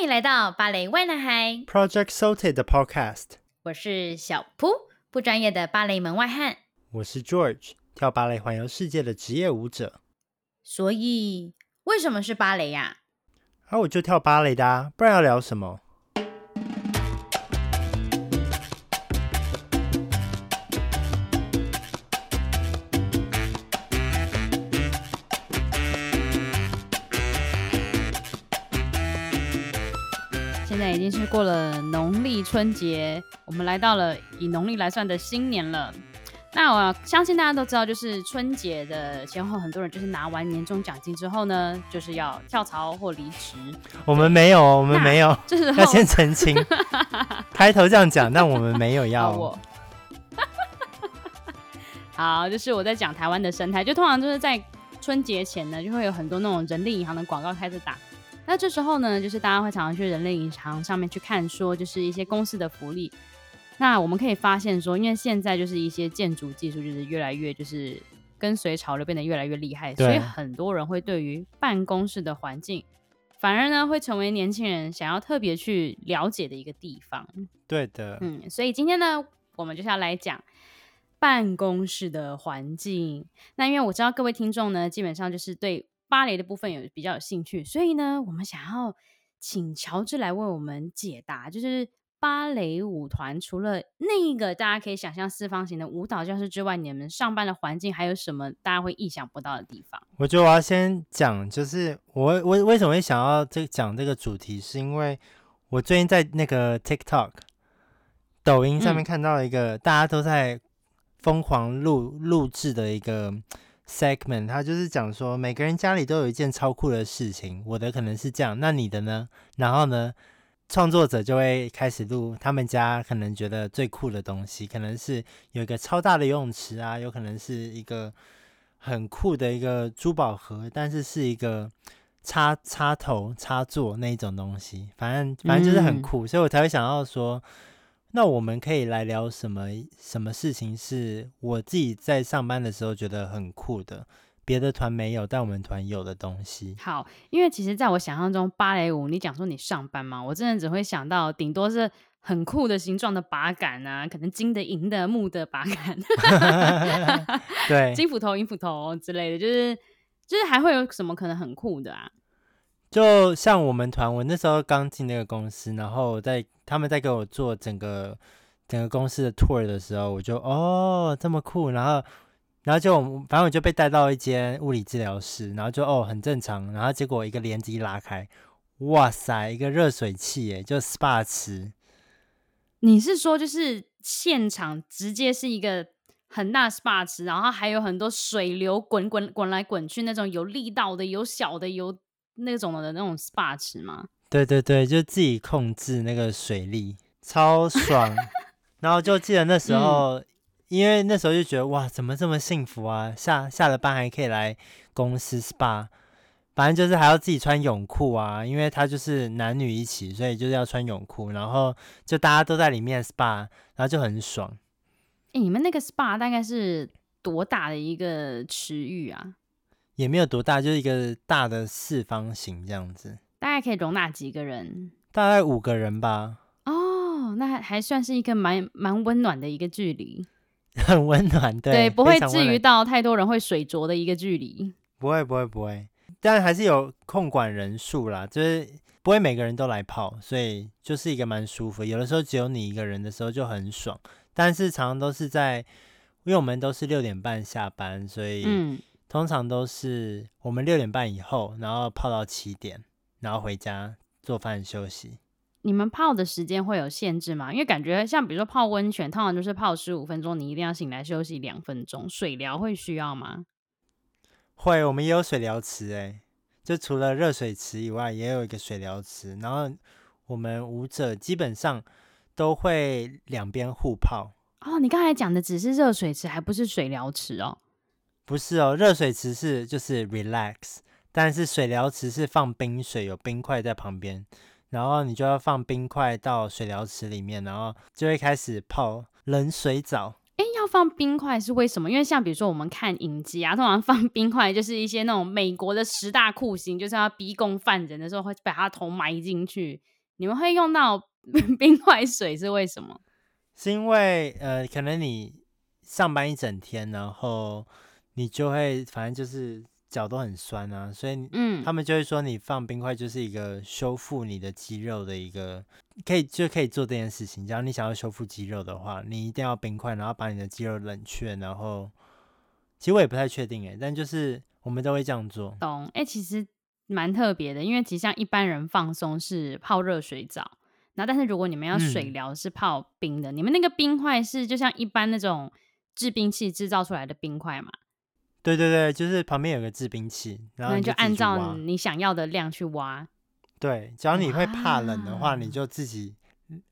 欢迎来到芭蕾 why 男孩 Project Salted 的 Podcast。我是小扑，不专业的芭蕾门外汉。我是 George，跳芭蕾环游世界的职业舞者。所以，为什么是芭蕾呀？啊，我就跳芭蕾的啊，不然要聊什么？经是过了农历春节，我们来到了以农历来算的新年了。那我相信大家都知道，就是春节的前后，很多人就是拿完年终奖金之后呢，就是要跳槽或离职。我们没有，我们没有，就是要先澄清。开头这样讲，但我们没有要。我好，就是我在讲台湾的生态，就通常就是在春节前呢，就会有很多那种人力银行的广告开始打。那这时候呢，就是大家会常常去人类银行上面去看，说就是一些公司的福利。那我们可以发现说，因为现在就是一些建筑技术就是越来越就是跟随潮流变得越来越厉害，所以很多人会对于办公室的环境，反而呢会成为年轻人想要特别去了解的一个地方。对的，嗯，所以今天呢，我们就是要来讲办公室的环境。那因为我知道各位听众呢，基本上就是对。芭蕾的部分有比较有兴趣，所以呢，我们想要请乔治来为我们解答，就是芭蕾舞团除了那个大家可以想象四方形的舞蹈教室之外，你们上班的环境还有什么大家会意想不到的地方？我觉得我要先讲，就是我我为什么会想要这讲这个主题，是因为我最近在那个 TikTok、抖音上面看到一个、嗯、大家都在疯狂录录制的一个。segment，他就是讲说，每个人家里都有一件超酷的事情。我的可能是这样，那你的呢？然后呢，创作者就会开始录他们家可能觉得最酷的东西，可能是有一个超大的游泳池啊，有可能是一个很酷的一个珠宝盒，但是是一个插插头插座那一种东西。反正反正就是很酷，嗯、所以我才会想到说。那我们可以来聊什么？什么事情是我自己在上班的时候觉得很酷的，别的团没有，但我们团有的东西。好，因为其实在我想象中，芭蕾舞，你讲说你上班嘛，我真的只会想到顶多是很酷的形状的把杆啊，可能金的、银的、木的把杆 对，金斧头、银斧头之类的，就是就是还会有什么可能很酷的啊？就像我们团，我那时候刚进那个公司，然后在他们在给我做整个整个公司的 tour 的时候，我就哦这么酷，然后然后就反正我就被带到一间物理治疗室，然后就哦很正常，然后结果一个帘子一拉开，哇塞，一个热水器耶，就 SPA 池。你是说就是现场直接是一个很大 SPA 池，然后还有很多水流滚滚滚来滚去那种有力道的，有小的，有。那种的那种 SPA 池吗？对对对，就自己控制那个水力，超爽。然后就记得那时候，嗯、因为那时候就觉得哇，怎么这么幸福啊？下下了班还可以来公司 SPA，反正就是还要自己穿泳裤啊，因为他就是男女一起，所以就是要穿泳裤。然后就大家都在里面 SPA，然后就很爽。哎，你们那个 SPA 大概是多大的一个池域啊？也没有多大，就是一个大的四方形这样子。大概可以容纳几个人？大概五个人吧。哦，那还还算是一个蛮蛮温暖的一个距离。很温暖，对。对，不会至于到太多人会水浊的一个距离。不会，不会，不会。但还是有控管人数啦，就是不会每个人都来泡，所以就是一个蛮舒服。有的时候只有你一个人的时候就很爽，但是常常都是在，因为我们都是六点半下班，所以嗯。通常都是我们六点半以后，然后泡到七点，然后回家做饭休息。你们泡的时间会有限制吗？因为感觉像比如说泡温泉，通常就是泡十五分钟，你一定要醒来休息两分钟。水疗会需要吗？会，我们也有水疗池诶，就除了热水池以外，也有一个水疗池。然后我们舞者基本上都会两边互泡。哦，你刚才讲的只是热水池，还不是水疗池哦。不是哦，热水池是就是 relax，但是水疗池是放冰水，有冰块在旁边，然后你就要放冰块到水疗池里面，然后就会开始泡冷水澡。哎，要放冰块是为什么？因为像比如说我们看影集啊，通常放冰块就是一些那种美国的十大酷刑，就是要逼供犯人的时候会把他头埋进去。你们会用到 冰块水是为什么？是因为呃，可能你上班一整天，然后你就会反正就是。脚都很酸啊，所以嗯，他们就会说你放冰块就是一个修复你的肌肉的一个，可以就可以做这件事情。只要你想要修复肌肉的话，你一定要冰块，然后把你的肌肉冷却，然后其实我也不太确定诶，但就是我们都会这样做。懂诶，其实蛮特别的，因为其实像一般人放松是泡热水澡，然后但是如果你们要水疗是泡冰的，嗯，你们那个冰块是就像一般那种制冰器制造出来的冰块嘛？对对对，就是旁边有个制冰器，然后你就，就按照你想要的量去挖。对，只要你会怕冷的话，你就自己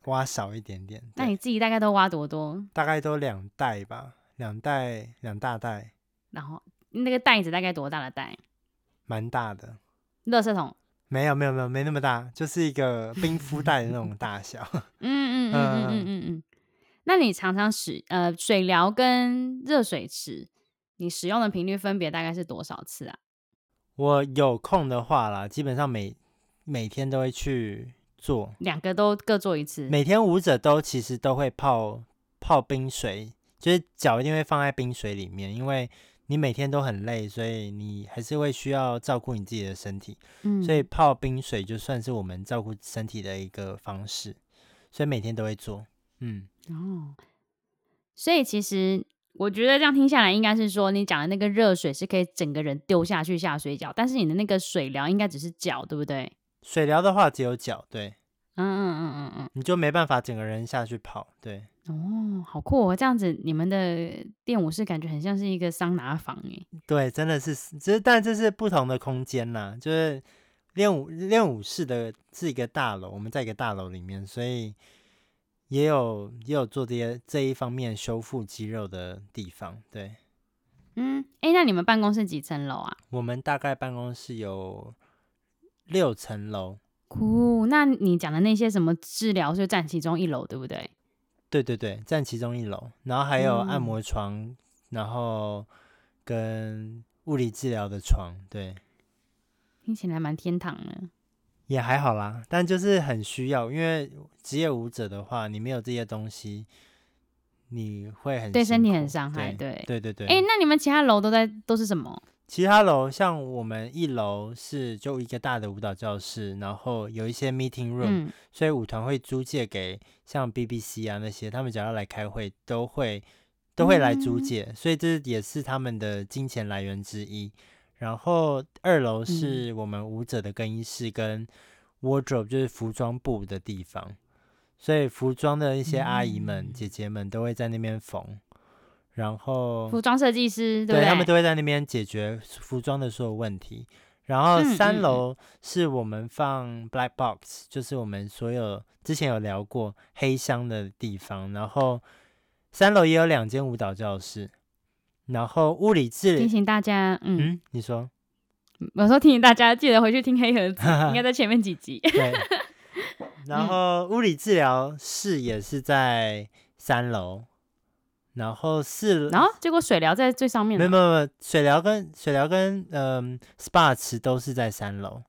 挖少一点点。那你自己大概都挖多多？大概都两袋吧，两袋两大袋。然后那个袋子大概多大的袋？蛮大的。垃圾桶？没有没有没有没那么大，就是一个冰敷袋的那种大小。嗯嗯嗯嗯嗯嗯嗯。那你常常使呃水疗跟热水池？你使用的频率分别大概是多少次啊？我有空的话啦，基本上每每天都会去做，两个都各做一次。每天舞者都其实都会泡泡冰水，就是脚一定会放在冰水里面，因为你每天都很累，所以你还是会需要照顾你自己的身体。嗯，所以泡冰水就算是我们照顾身体的一个方式，所以每天都会做。嗯，哦，所以其实。我觉得这样听下来，应该是说你讲的那个热水是可以整个人丢下去下水饺，但是你的那个水疗应该只是脚，对不对？水疗的话只有脚，对。嗯嗯嗯嗯嗯，你就没办法整个人下去跑，对。哦，好酷哦！这样子，你们的练舞室感觉很像是一个桑拿房诶。对，真的是，只是但这是不同的空间呐，就是练舞练舞室的是一个大楼，我们在一个大楼里面，所以。也有也有做这些这一方面修复肌肉的地方，对，嗯，哎，那你们办公室几层楼啊？我们大概办公室有六层楼。酷，那你讲的那些什么治疗就占其中一楼，对不对？对对对，占其中一楼，然后还有按摩床，嗯、然后跟物理治疗的床，对，听起来蛮天堂的。也还好啦，但就是很需要，因为职业舞者的话，你没有这些东西，你会很对身体很伤害。对对对对。哎、欸，那你们其他楼都在都是什么？其他楼像我们一楼是就一个大的舞蹈教室，然后有一些 meeting room，、嗯、所以舞团会租借给像 BBC 啊那些，他们只要来开会都会都会来租借、嗯，所以这也是他们的金钱来源之一。然后二楼是我们舞者的更衣室跟 wardrobe，就是服装部的地方，所以服装的一些阿姨们、嗯、姐姐们都会在那边缝。然后服装设计师对，对，对他们都会在那边解决服装的所有问题。然后三楼是我们放 black box，就是我们所有之前有聊过黑箱的地方。然后三楼也有两间舞蹈教室。然后物理治疗，提醒大家，嗯，嗯，你说，我说提醒大家记得回去听黑盒子，应该在前面几集。对。然后物理治疗室也是在三楼，然后四楼，然后结果水疗在最上面。没有没有没有，水疗跟水疗跟嗯、呃、SPA 池都是在三楼。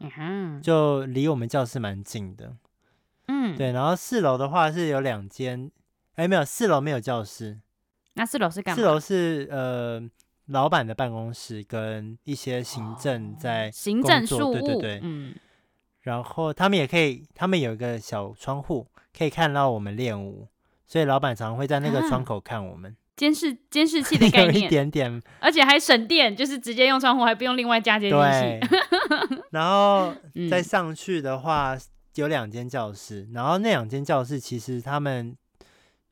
嗯哼，就离我们教室蛮近的。嗯，对。然后四楼的话是有两间，哎，没有，四楼没有教室。那四楼是干嘛？四楼是呃，老板的办公室跟一些行政在、哦、行政事务，对对对，嗯。然后他们也可以，他们有一个小窗户，可以看到我们练舞，所以老板常常会在那个窗口看我们。监视监视器的 概念，有一点点，而且还省电，就是直接用窗户，还不用另外加监视器。然后再上去的话，有两间教室，然后那两间教室其实他们。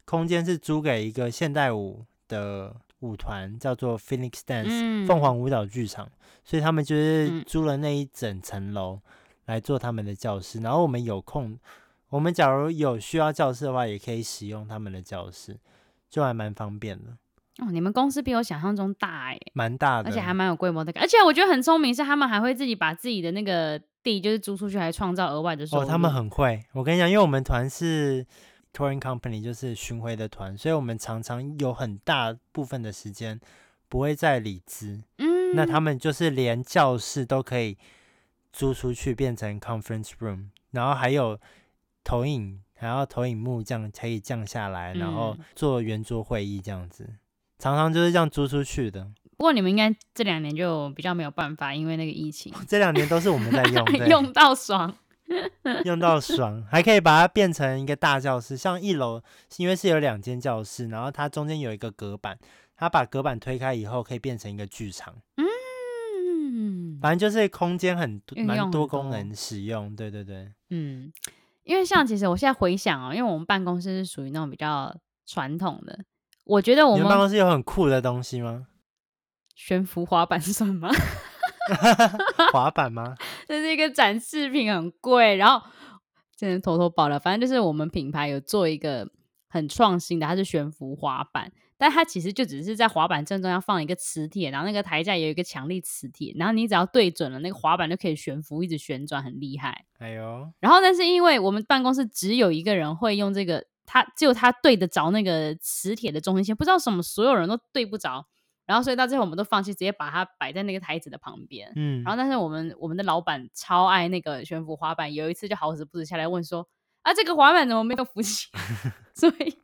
空间是租给一个现代舞的舞团，叫做 Phoenix Dance 凤凰舞蹈剧场，所以他们就是租了那一整层楼来做他们的教室。然后我们有空，我们假如有需要教室的话，也可以使用他们的教室，就还蛮方便的。哦，你们公司比我想象中大哎，蛮大的，而且还蛮有规模的。而且我觉得很聪明，是他们还会自己把自己的那个地就是租出去，还创造额外的收入。哦，他们很会。我跟你讲，因为我们团是。Touring company，就是巡回的团，所以我们常常有很大部分的时间不会在里兹。嗯，那他们就是连教室都可以租出去变成 conference room，然后还有投影，还要投影幕这样可以降下来，然后做圆桌会议这样子，常常就是这样租出去的。不过你们应该这两年就比较没有办法，因为那个疫情。这两年都是我们在用，用到爽，用到爽，还可以把它变成一个大教室。像一楼，因为是有两间教室，然后它中间有一个隔板，它把隔板推开以后，可以变成一个剧场。嗯，反正就是空间很蛮多功能使用。对对对，嗯，因为像其实我现在回想哦，因为我们办公室是属于那种比较传统的，我觉得我们，们办公室有很酷的东西吗？悬浮滑板算吗？滑板吗？这是一个展示品，很贵。然后真的偷偷爆了，反正就是我们品牌有做一个很创新的，它是悬浮滑板，但它其实就只是在滑板正中央放一个磁铁，然后那个台架有一个强力磁铁，然后你只要对准了那个滑板就可以悬浮，一直旋转，很厉害。哎呦！然后但是因为我们办公室只有一个人会用这个，他只有他对得着那个磁铁的中心线，不知道什么，所有人都对不着。然后，所以到最后我们都放弃，直接把它摆在那个台子的旁边。嗯，然后，但是我们我们的老板超爱那个悬浮滑板，有一次就好死不死下来问说：“啊，这个滑板怎么没有浮起？” 所以，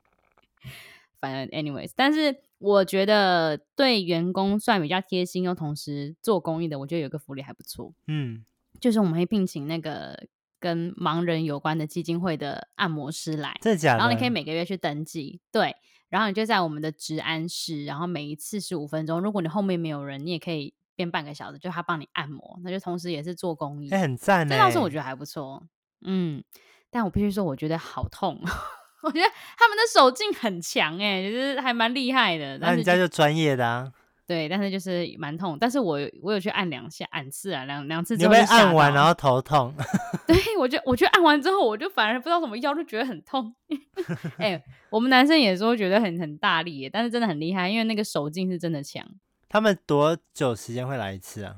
反正 anyways，但是我觉得对员工算比较贴心又同时做公益的，我觉得有个福利还不错。嗯，就是我们会聘请那个跟盲人有关的基金会的按摩师来，真的假的？然后你可以每个月去登记，对。然后你就在我们的治安室，然后每一次十五分钟。如果你后面没有人，你也可以变半个小时，就他帮你按摩，那就同时也是做公益，欸、很赞。这倒是我觉得还不错，嗯。但我必须说，我觉得好痛。我觉得他们的手劲很强，哎，就是还蛮厉害的。那人家就专业的啊。对，但是就是蛮痛，但是我我有去按两下，按次啊，两两次之后你被按完然后头痛？对，我就我去按完之后，我就反而不知道什么腰就觉得很痛。哎、欸，我们男生也说觉得很很大力耶，但是真的很厉害，因为那个手劲是真的强。他们多久时间会来一次啊？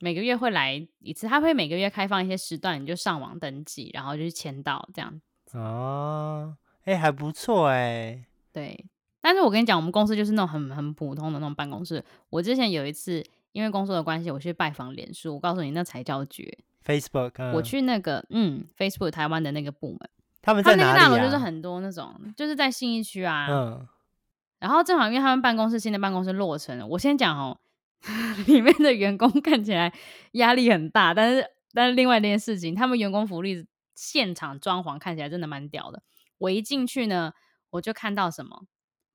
每个月会来一次，他会每个月开放一些时段，你就上网登记，然后就去签到这样。哦，哎、欸，还不错哎。对。但是我跟你讲，我们公司就是那种很很普通的那种办公室。我之前有一次因为工作的关系，我去拜访脸书。我告诉你，那才叫绝。Facebook，、嗯、我去那个嗯，Facebook 台湾的那个部门，他们在哪里、啊、他那个大楼就是很多那种，就是在信义区啊。嗯。然后正好因为他们办公室新的办公室落成了，我先讲哦，里面的员工 看起来压力很大，但是但是另外一件事情，他们员工福利现场装潢看起来真的蛮屌的。我一进去呢，我就看到什么。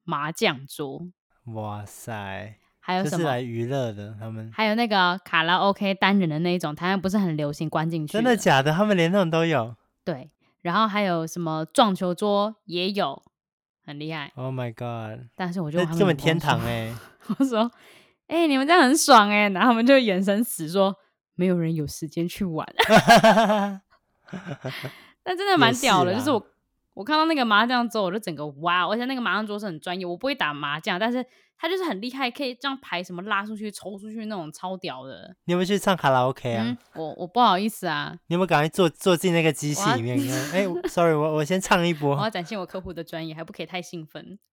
麻将桌，哇塞！还有什么？来娱乐的，他们还有那个卡拉 OK 单人的那一种，台湾不是很流行关进去？真的假的？他们连那种都有？对，然后还有什么撞球桌也有，很厉害。Oh my god！但是我觉得根本天堂哎、欸！我说，哎、欸，你们这样很爽哎、欸，然后他们就眼神死说，没有人有时间去玩。那真的蛮屌的，是就是我。我看到那个麻将桌，我就整个哇！而且那个麻将桌是很专业，我不会打麻将，但是他就是很厉害，可以这样牌什么拉出去、抽出去那种超屌的。你有没有去唱卡拉 OK 啊？嗯、我我不好意思啊。你有没有赶快坐坐进那个机器里面？哎、欸、，sorry，我我先唱一波。我要展现我客户的专业，还不可以太兴奋。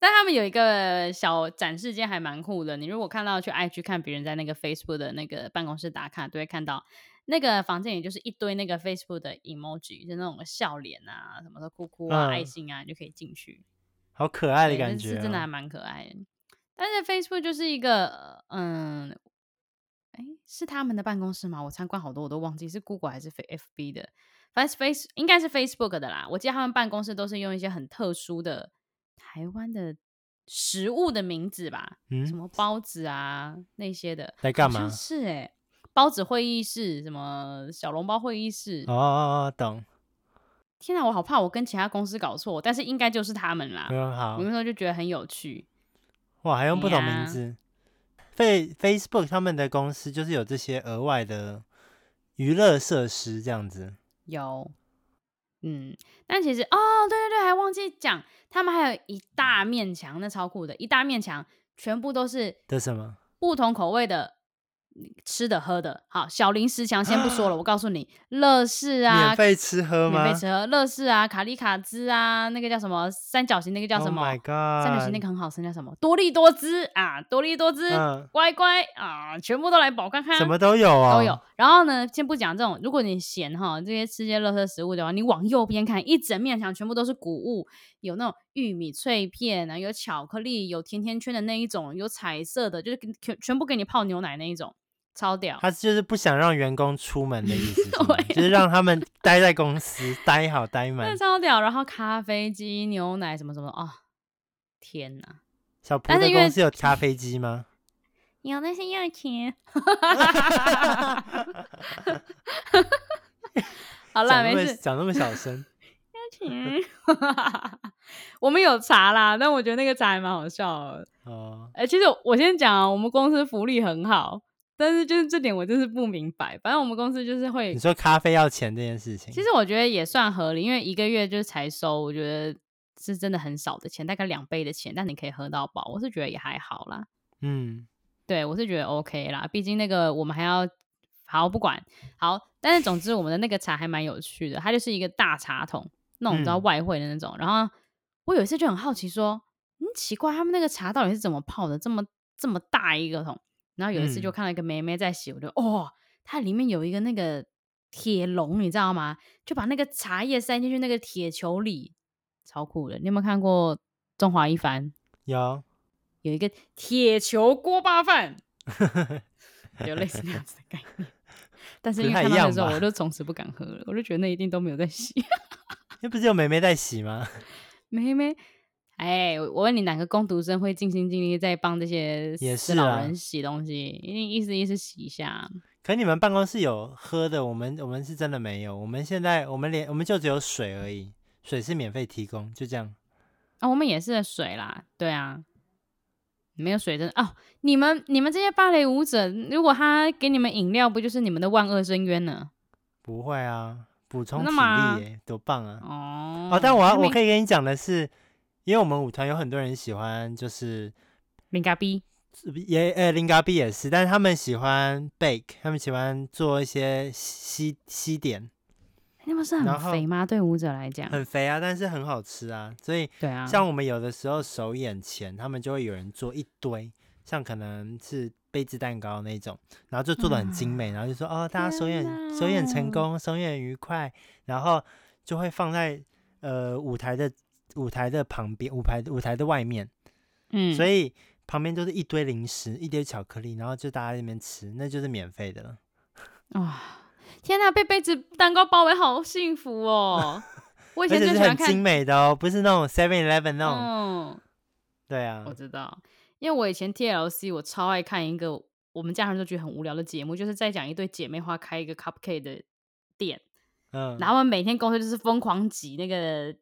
但他们有一个小展示间，还蛮酷的。你如果看到去 IG 看别人在那个 Facebook 的那个办公室打卡，都会看到。那个房间也就是一堆那个 Facebook 的 emoji，就那种笑脸啊，什么的哭哭啊、嗯、爱心啊，你就可以进去。好可爱的感觉、哦，是真的还蛮可爱的。但是 Facebook 就是一个，嗯，哎，是他们的办公室吗？我参观好多，我都忘记是 Google 还是 FB 的。反正 Face 应该是 Facebook 的啦。我记得他们办公室都是用一些很特殊的台湾的食物的名字吧，嗯、什么包子啊那些的。在干嘛？是哎。包子会议室，什么小笼包会议室？哦哦哦，懂。天哪，我好怕我跟其他公司搞错，但是应该就是他们啦。很好，有时候就觉得很有趣。哇，还用不同名字？Face Facebook 他们的公司就是有这些额外的娱乐设施，这样子。有，嗯，但其实哦，对对对，还忘记讲，他们还有一大面墙，那超酷的，一大面墙全部都是的什么？不同口味的。吃的喝的，好，小零食墙先不说了，我告诉你，乐事啊，免费吃喝吗？免费吃喝，乐事啊，卡利卡滋啊，那个叫什么三角形那个叫什么？Oh、my God 三角形那个很好吃，叫什么？多利多滋啊，多利多滋，嗯、乖乖啊，全部都来保看看，什么都有啊，都有。然后呢，先不讲这种，如果你嫌哈这些吃些乐色食物的话，你往右边看，一整面墙全部都是谷物，有那种玉米脆片啊，有巧克力，有甜甜圈的那一种，有彩色的，就是全全部给你泡牛奶那一种。超屌！他就是不想让员工出门的意思，就是让他们待在公司待好待满。超屌！然后咖啡机、牛奶什么什么哦，天哪！小蒲的公司有咖啡机吗？有，那是要钱。好了，没事，讲那么小声。要钱。我们有茶啦，但我觉得那个茶还蛮好笑的。哦。哎、欸，其实我先讲啊，我们公司福利很好。但是就是这点我就是不明白，反正我们公司就是会。你说咖啡要钱这件事情，其实我觉得也算合理，因为一个月就是才收，我觉得是真的很少的钱，大概两杯的钱，但你可以喝到饱，我是觉得也还好啦。嗯，对，我是觉得 OK 啦，毕竟那个我们还要好不管好，但是总之我们的那个茶还蛮有趣的，它就是一个大茶桶，那种你知道外汇的那种。嗯、然后我有一次就很好奇说，嗯，奇怪，他们那个茶到底是怎么泡的，这么这么大一个桶？然后有一次就看到一个妹妹在洗，嗯、我就哦，它里面有一个那个铁笼，你知道吗？就把那个茶叶塞进去那个铁球里，超酷的。你有没有看过《中华一番》？有，有一个铁球锅巴饭，有类似那样子的概念。但是因为看到的时候，我就从此不敢喝了，我就觉得那一定都没有在洗。那不是有妹妹在洗吗？妹妹。哎，我问你，哪个工读生会尽心尽力在帮这些也是老人洗东西？一定意思意思洗一下。可你们办公室有喝的，我们我们是真的没有。我们现在我们连我们就只有水而已，水是免费提供，就这样。啊，我们也是水啦，对啊，没有水真的哦。你们你们这些芭蕾舞者，如果他给你们饮料，不就是你们的万恶深渊呢？不会啊，补充体力耶，多棒啊！哦哦，但我要我可以跟你讲的是。因为我们舞团有很多人喜欢，就是零咖 B，也呃零咖 B 也是，但是他们喜欢 bake，他们喜欢做一些西西点。那不是很肥吗？对舞者来讲，很肥啊，但是很好吃啊。所以对啊，像我们有的时候首演前，他们就会有人做一堆，像可能是杯子蛋糕那种，然后就做的很精美，嗯、然后就说哦，大家首演首演成功，首演愉快，然后就会放在呃舞台的。舞台的旁边，舞台舞台的外面，嗯，所以旁边都是一堆零食，一堆巧克力，然后就大家在那边吃，那就是免费的了。哇、哦，天哪，被杯子蛋糕包围，好幸福哦！我以前就喜欢看很精美的哦，不是那种 Seven Eleven 那种。嗯，对啊，我知道，因为我以前 TLC 我超爱看一个我们家人都觉得很无聊的节目，就是在讲一对姐妹花开一个 cupcake 的店，嗯，然后每天公司就是疯狂挤那个。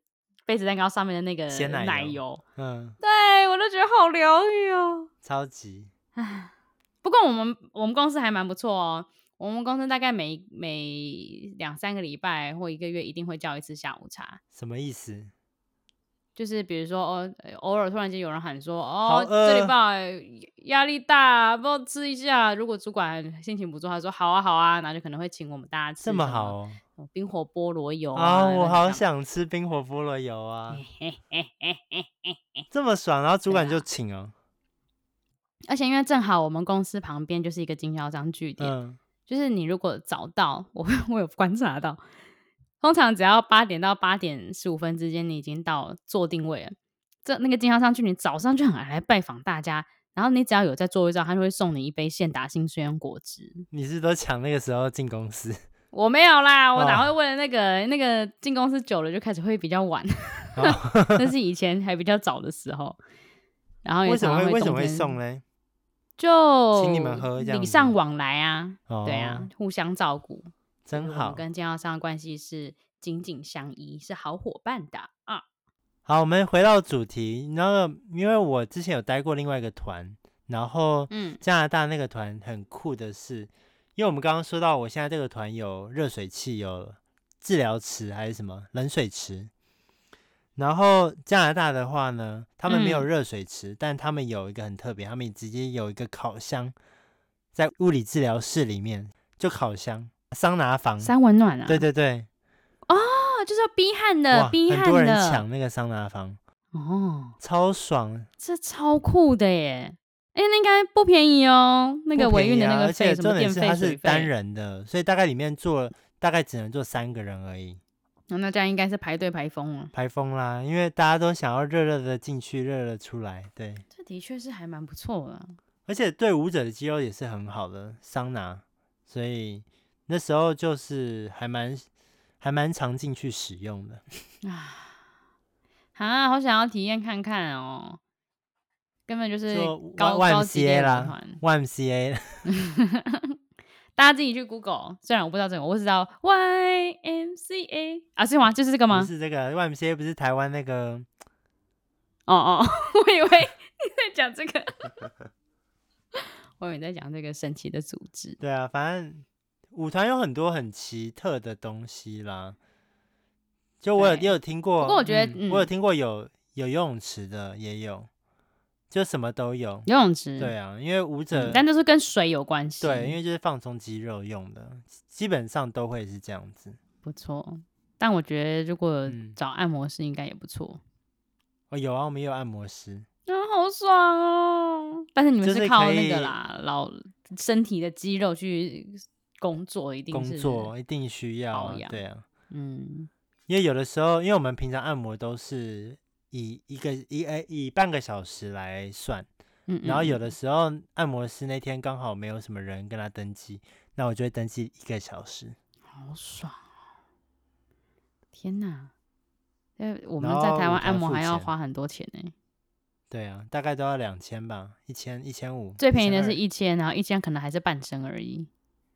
杯子蛋糕上面的那个奶油，奶油嗯，对我都觉得好疗愈哦，超级。唉，不过我们我们公司还蛮不错哦，我们公司大概每每两三个礼拜或一个月一定会叫一次下午茶。什么意思？就是比如说哦，偶尔突然间有人喊说哦，这礼拜压力大，不要吃一下。如果主管心情不错，他说好啊好啊，然后就可能会请我们大家吃。这么好哦。冰火菠萝油啊！哦、我好想吃冰火菠萝油啊！这么爽，然后主管就请哦。而且因为正好我们公司旁边就是一个经销商据点，嗯、就是你如果早到，我 我有观察到，通常只要八点到八点十五分之间，你已经到坐定位了。这那个经销商据点早上就很爱来拜访大家，然后你只要有在座位上，他就会送你一杯现打新鲜果汁。你，是都抢那个时候进公司？我没有啦，我哪会为了那个、哦、那个进公司久了就开始会比较晚，那、哦、是以前还比较早的时候。然后为什么会为什么会送呢？就请你们喝，礼尚往来啊，哦、对啊，互相照顾，真好。跟经销商的关系是紧紧相依，是好伙伴的啊。好，我们回到主题。然后因为我之前有待过另外一个团，然后嗯，加拿大那个团很酷的是。因为我们刚刚说到，我现在这个团有热水器，有治疗池还是什么冷水池。然后加拿大的话呢，他们没有热水池，嗯、但他们有一个很特别，他们直接有一个烤箱，在物理治疗室里面，就烤箱、桑拿房、三温暖啊。对对对。哦，就是要逼汗的，逼汗的。很多人抢那个桑拿房。哦，超爽，这超酷的耶！哎，那应该不便宜哦。那个维运的那个费，而且重点是它是单人的，所以大概里面坐大概只能坐三个人而已。哦、那这样应该是排队排疯了，排疯啦！因为大家都想要热热的进去，热热出来。对，这的确是还蛮不错的，而且对舞者的肌肉也是很好的桑拿，所以那时候就是还蛮还蛮常进去使用的。啊，啊，好想要体验看看哦！根本就是高万高级啦，YMCA。大家自己去 Google，虽然我不知道这个，我只知道 YMCA 啊，是吗？就是这个吗？是这个 YMCA，不是台湾那个。哦哦，我以为你在讲这个，我以为你在讲这个神奇的组织。对啊，反正舞团有很多很奇特的东西啦。就我有也有听过，不过我觉得、嗯嗯、我有听过有有游泳池的，也有。就什么都有，游泳池。对啊，因为舞者、嗯，但都是跟水有关系。对，因为就是放松肌肉用的，基本上都会是这样子。不错，但我觉得如果找按摩师应该也不错、嗯。哦，有啊，我们也有按摩师。啊，好爽哦！但是你们是靠那个啦，老身体的肌肉去工作，一定是工作一定需要、对啊，嗯，因为有的时候，因为我们平常按摩都是。以一个一诶以半个小时来算，嗯，然后有的时候按摩师那天刚好没有什么人跟他登记，那我就会登记一个小时，好爽哦！天哪，因为我们在台湾按摩还要花很多钱呢。对啊，大概都要两千吧，一千一千五，最便宜的是一千，然后一千可能还是半身而已。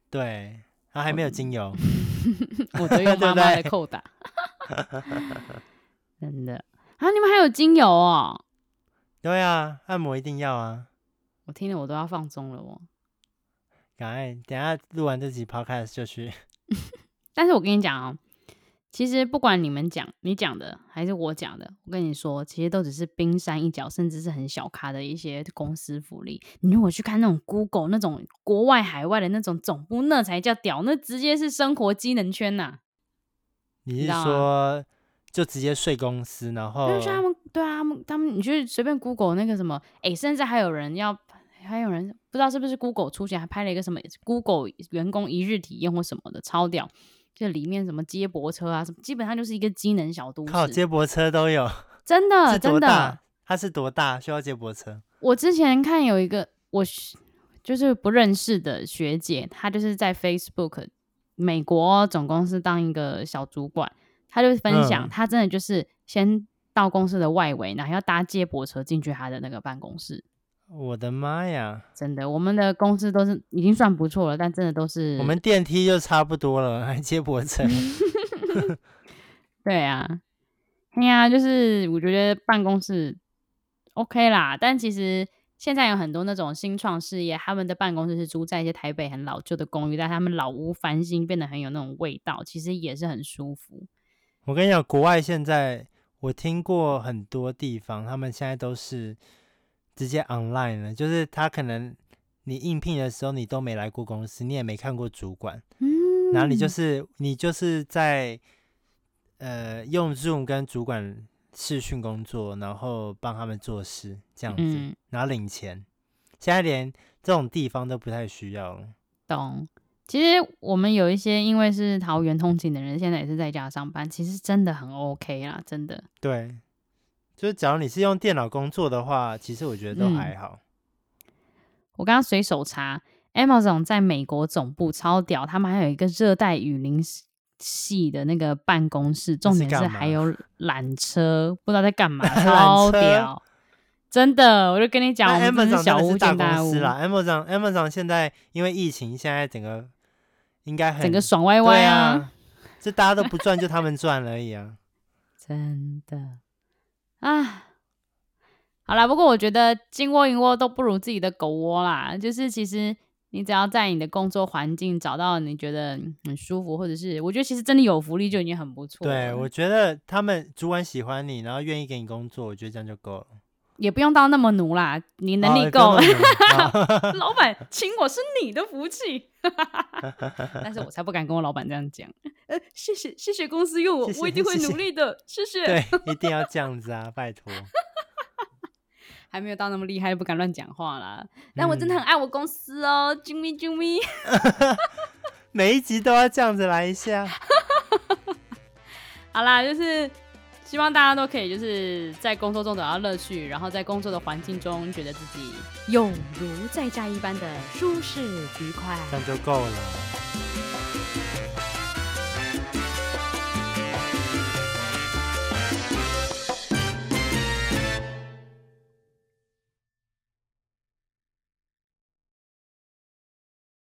对，然后还没有精油，我都用 妈妈的扣打，真的。啊！你们还有精油哦？对啊，按摩一定要啊！我听了我都要放松了哦。赶快，等下录完这集 podcast 就去。但是我跟你讲哦，其实不管你们讲，你讲的还是我讲的，我跟你说，其实都只是冰山一角，甚至是很小咖的一些公司福利。你如果去看那种 Google 那种国外海外的那种总部，那才叫屌，那直接是生活机能圈呐、啊！你是说？就直接睡公司，然后就是他们，对啊，他们他们，你去随便 Google 那个什么，哎、欸，甚至还有人要，还有人不知道是不是 Google 出现，还拍了一个什么 Google 员工一日体验或什么的，超屌！就里面什么接驳车啊，什么基本上就是一个机能小都市。靠，接驳车都有，真的 真的。它是多大？需要接驳车？我之前看有一个我就是不认识的学姐，她就是在 Facebook 美国总公司当一个小主管。他就分享，他真的就是先到公司的外围，然后要搭接驳车进去他的那个办公室。我的妈呀！真的，我们的公司都是已经算不错了，但真的都是我们电梯就差不多了，还接驳车。对啊，哎呀，就是我觉得办公室 OK 啦，但其实。现在有很多那种新创事业，他们的办公室是租在一些台北很老旧的公寓，但他们老屋翻新，变得很有那种味道，其实也是很舒服。我跟你讲，国外现在我听过很多地方，他们现在都是直接 online 了，就是他可能你应聘的时候你都没来过公司，你也没看过主管，嗯，然后你就是你就是在呃用 Zoom 跟主管。视讯工作，然后帮他们做事，这样子，嗯、然后领钱。现在连这种地方都不太需要了。懂。其实我们有一些因为是桃园通勤的人，现在也是在家上班，其实真的很 OK 啦，真的。对，就是假如你是用电脑工作的话，其实我觉得都还好。嗯、我刚刚随手查，Amazon 在美国总部超屌，他们还有一个热带雨林。系的那个办公室，重点是还有缆车，不知道在干嘛，超屌，真的，我就跟你讲，我们是小巫见大巫啦。Amazon Amazon 现在因为疫情，现在整个应该很整个爽歪歪啊，这、啊、大家都不赚，就他们赚而已啊，真的啊。好啦，不过我觉得金窝银窝都不如自己的狗窝啦，就是其实。你只要在你的工作环境找到你觉得很舒服，或者是我觉得其实真的有福利就已经很不错。对，我觉得他们主管喜欢你，然后愿意给你工作，我觉得这样就够了。也不用到那么奴啦，你能力够，哦、老板请我是你的福气。但是我才不敢跟我老板这样讲。呃，谢谢谢谢公司用我，我一定会努力的。谢谢。谢谢对，一定要这样子啊，拜托。还没有到那么厉害，不敢乱讲话啦。但我真的很爱我公司哦，啾咪啾咪。每一集都要这样子来一下。好啦，就是。希望大家都可以就是在工作中找到乐趣，然后在工作的环境中觉得自己有如在家一般的舒适愉快，这样就够了。